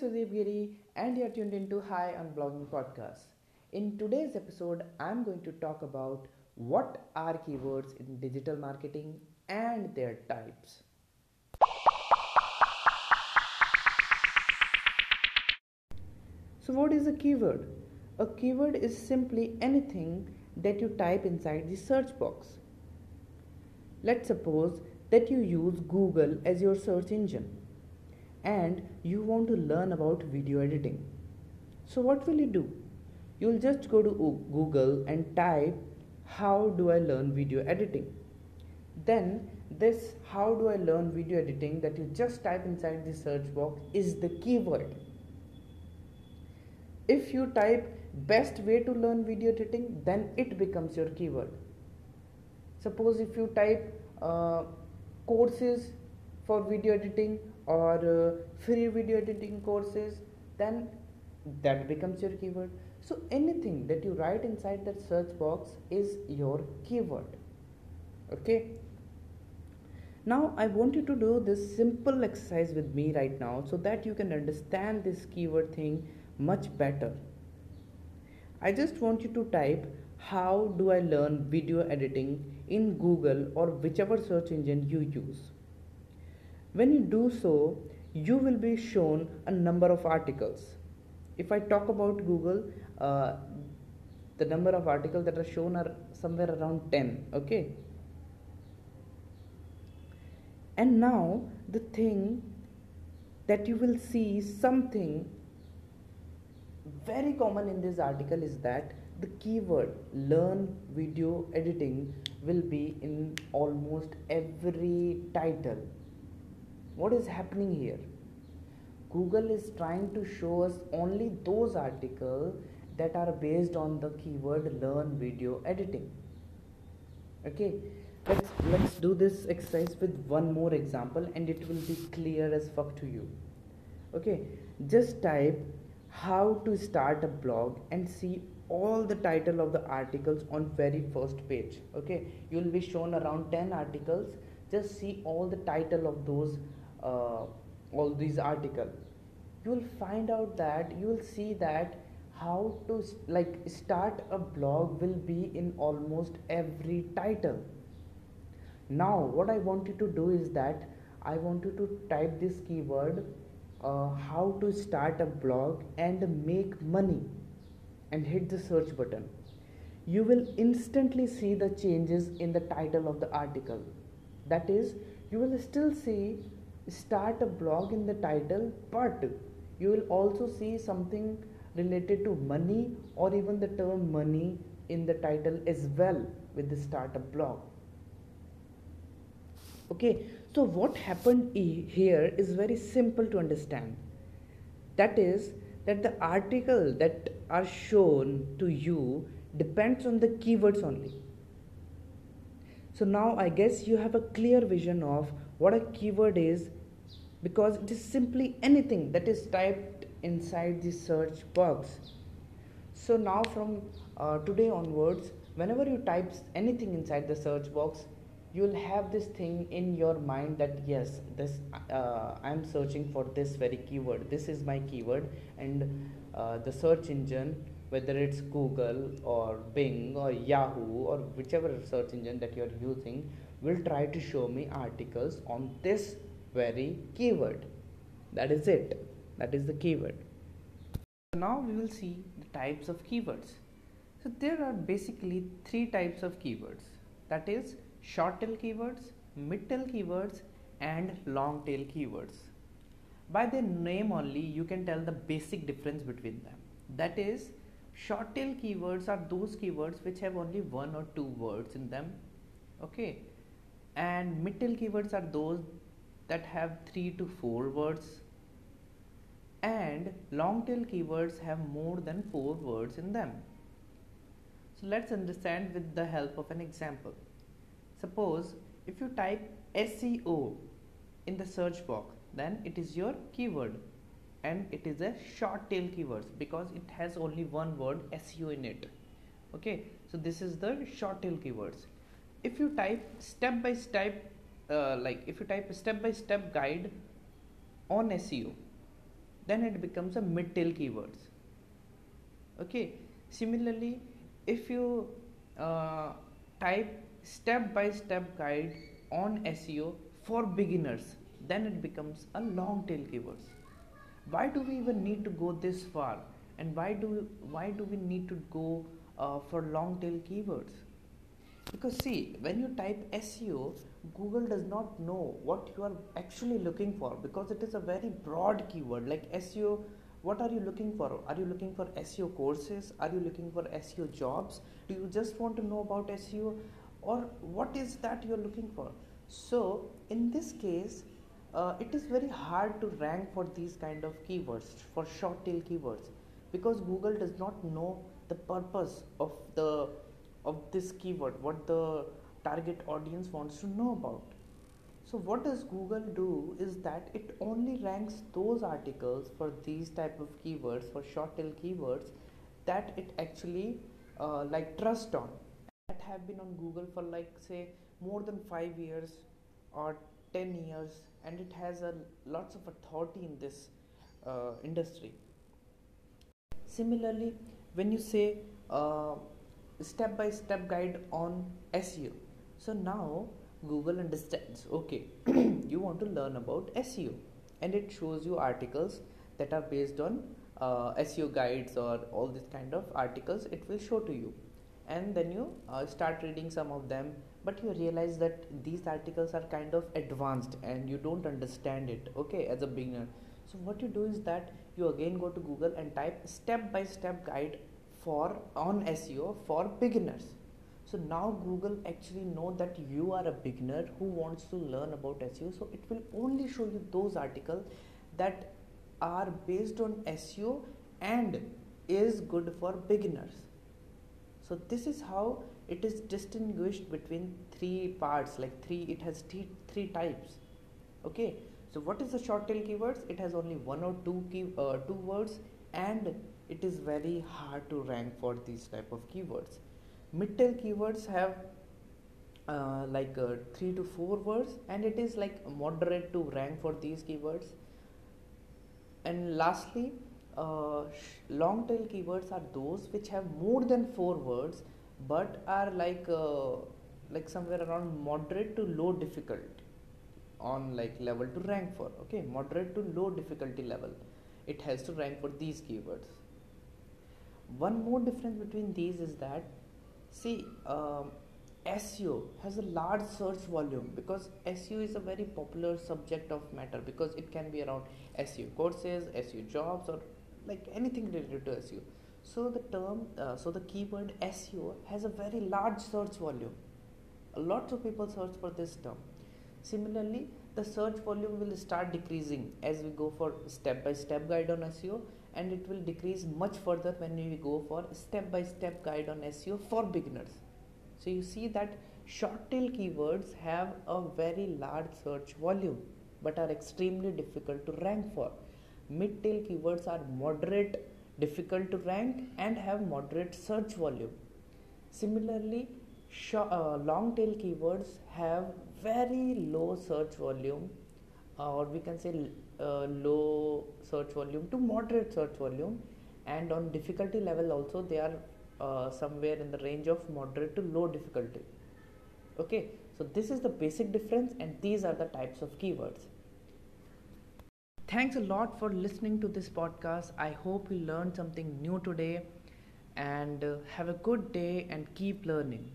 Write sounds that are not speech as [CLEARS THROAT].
Sudeep Giri, and you're tuned into High on Blogging Podcast. In today's episode, I'm going to talk about what are keywords in digital marketing and their types. So, what is a keyword? A keyword is simply anything that you type inside the search box. Let's suppose that you use Google as your search engine and you want to learn about video editing. So, what will you do? You'll just go to Google and type, How do I learn video editing? Then, this How do I learn video editing that you just type inside the search box is the keyword. If you type best way to learn video editing, then it becomes your keyword. Suppose if you type uh, courses for video editing or uh, free video editing courses then that becomes your keyword. So anything that you write inside that search box is your keyword. Okay? Now i want you to do this simple exercise with me right now so that you can understand this keyword thing much better. I just want you to type how do i learn video editing in google or whichever search engine you use when you do so, you will be shown a number of articles. If I talk about Google, uh, the number of articles that are shown are somewhere around 10. Okay. And now the thing that you will see something very common in this article is that the keyword learn video editing will be in almost every title what is happening here? Google is trying to show us only those articles that are based on the keyword learn video editing. Okay, let's let's do this exercise with one more example and it will be clear as fuck to you. Okay, just type how to start a blog and see all the title of the articles on very first page okay you will be shown around 10 articles just see all the title of those uh, all these articles. You will find out that you will see that how to like start a blog will be in almost every title. Now what i want you to do is that i want you to type this keyword uh, how to start a blog and make money and hit the search button. You will instantly see the changes in the title of the article. That is you will still see start a blog in the title but you will also see something related to money or even the term money in the title as well with the startup blog. Okay so what happened here is very simple to understand. That is that the article that are shown to you depends on the keywords only. So now i guess you have a clear vision of what a keyword is because it is simply anything that is typed inside the search box. So now from uh, today onwards whenever you type anything inside the search box you will have this thing in your mind that yes this uh, i am searching for this very keyword. This is my keyword. And uh, the search engine whether it's google or bing or yahoo or whichever search engine that you are using will try to show me articles on this very keyword. That is it. That is the keyword. Now we will see the types of keywords. So there are basically three types of keywords. That is short tail keywords mid tail keywords and long tail keywords. By their name only you can tell the basic difference between them. That is short tail keywords are those keywords which have only one or two words in them. Okay? And mid tail keywords are those that have 3 to 4 words and long tail keywords have more than 4 words in them. So let's understand with the help of an example. Suppose if you type SEO in the search box then it is your keyword and it is a short tail keywords because it has only one word SEO in it. Okay, so this is the short tail keywords. If you type step by step uh, like if you type step by step guide on SEO then it becomes a mid-tail keywords. Okay? Similarly if you uh, type step by step guide on seo for beginners then it becomes a long tail keywords. Why do we even need to go this far? And why do we, why do we need to go uh, for long tail keywords because see when you type seo google does not know what you are actually looking for because it is a very broad keyword. Like seo what are you looking for? Are you looking for seo courses? Are you looking for seo jobs? Do you just want to know about seo or what is that you're looking for? So in this case uh, it is very hard to rank for these kind of keywords for short tail keywords. Because google does not know the purpose of the of this keyword what the target audience wants to know about. So what does google do is that it only ranks those articles for these type of keywords for short tail keywords that it actually uh, like trust on. That have been on google for like say more than 5 years or 10 years and it has a lots of authority in this uh, industry. Similarly when you say uh, step by step guide on seo so now google understands okay [CLEARS THROAT] you want to learn about seo and it shows you articles that are based on uh, seo guides or all this kind of articles it will show to you. And then you uh, start reading some of them but you realize that these articles are kind of advanced and you don't understand it okay as a beginner. So what you do is that you again go to google and type step by step guide for on seo for beginners. So now google actually know that you are a beginner who wants to learn about seo so it will only show you those articles that are based on seo and is good for beginners. So this is how it is distinguished between three parts like three it has three, three types. Okay? So what is the short tail keywords? It has only one or two key uh, two words and it is very hard to rank for these type of keywords. Mid tail keywords have uh, like uh, three to four words and it is like moderate to rank for these keywords. And lastly uh, long tail keywords are those which have more than four words but are like uh, like somewhere around moderate to low difficult on like level to rank for okay? Moderate to low difficulty level. It has to rank for these keywords one more difference between these is that see um, SEO has a large search volume because SEO is a very popular subject of matter because it can be around SEO courses, SEO jobs, or like anything related to SEO. So the term, uh, so the keyword SEO has a very large search volume. A lot of people search for this term. Similarly, the search volume will start decreasing as we go for step by step guide on SEO and it will decrease much further when we go for step by step guide on SEO for beginners. So you see that short tail keywords have a very large search volume but are extremely difficult to rank for. Mid tail keywords are moderate, difficult to rank and have moderate search volume. Similarly, uh, long tail keywords have very low search volume uh, or we can say uh, low search volume to moderate search volume. And on difficulty level also they are uh, somewhere in the range of moderate to low difficulty. Okay? So this is the basic difference and these are the types of keywords. Thanks a lot for listening to this podcast. I hope you learned something new today and uh, have a good day and keep learning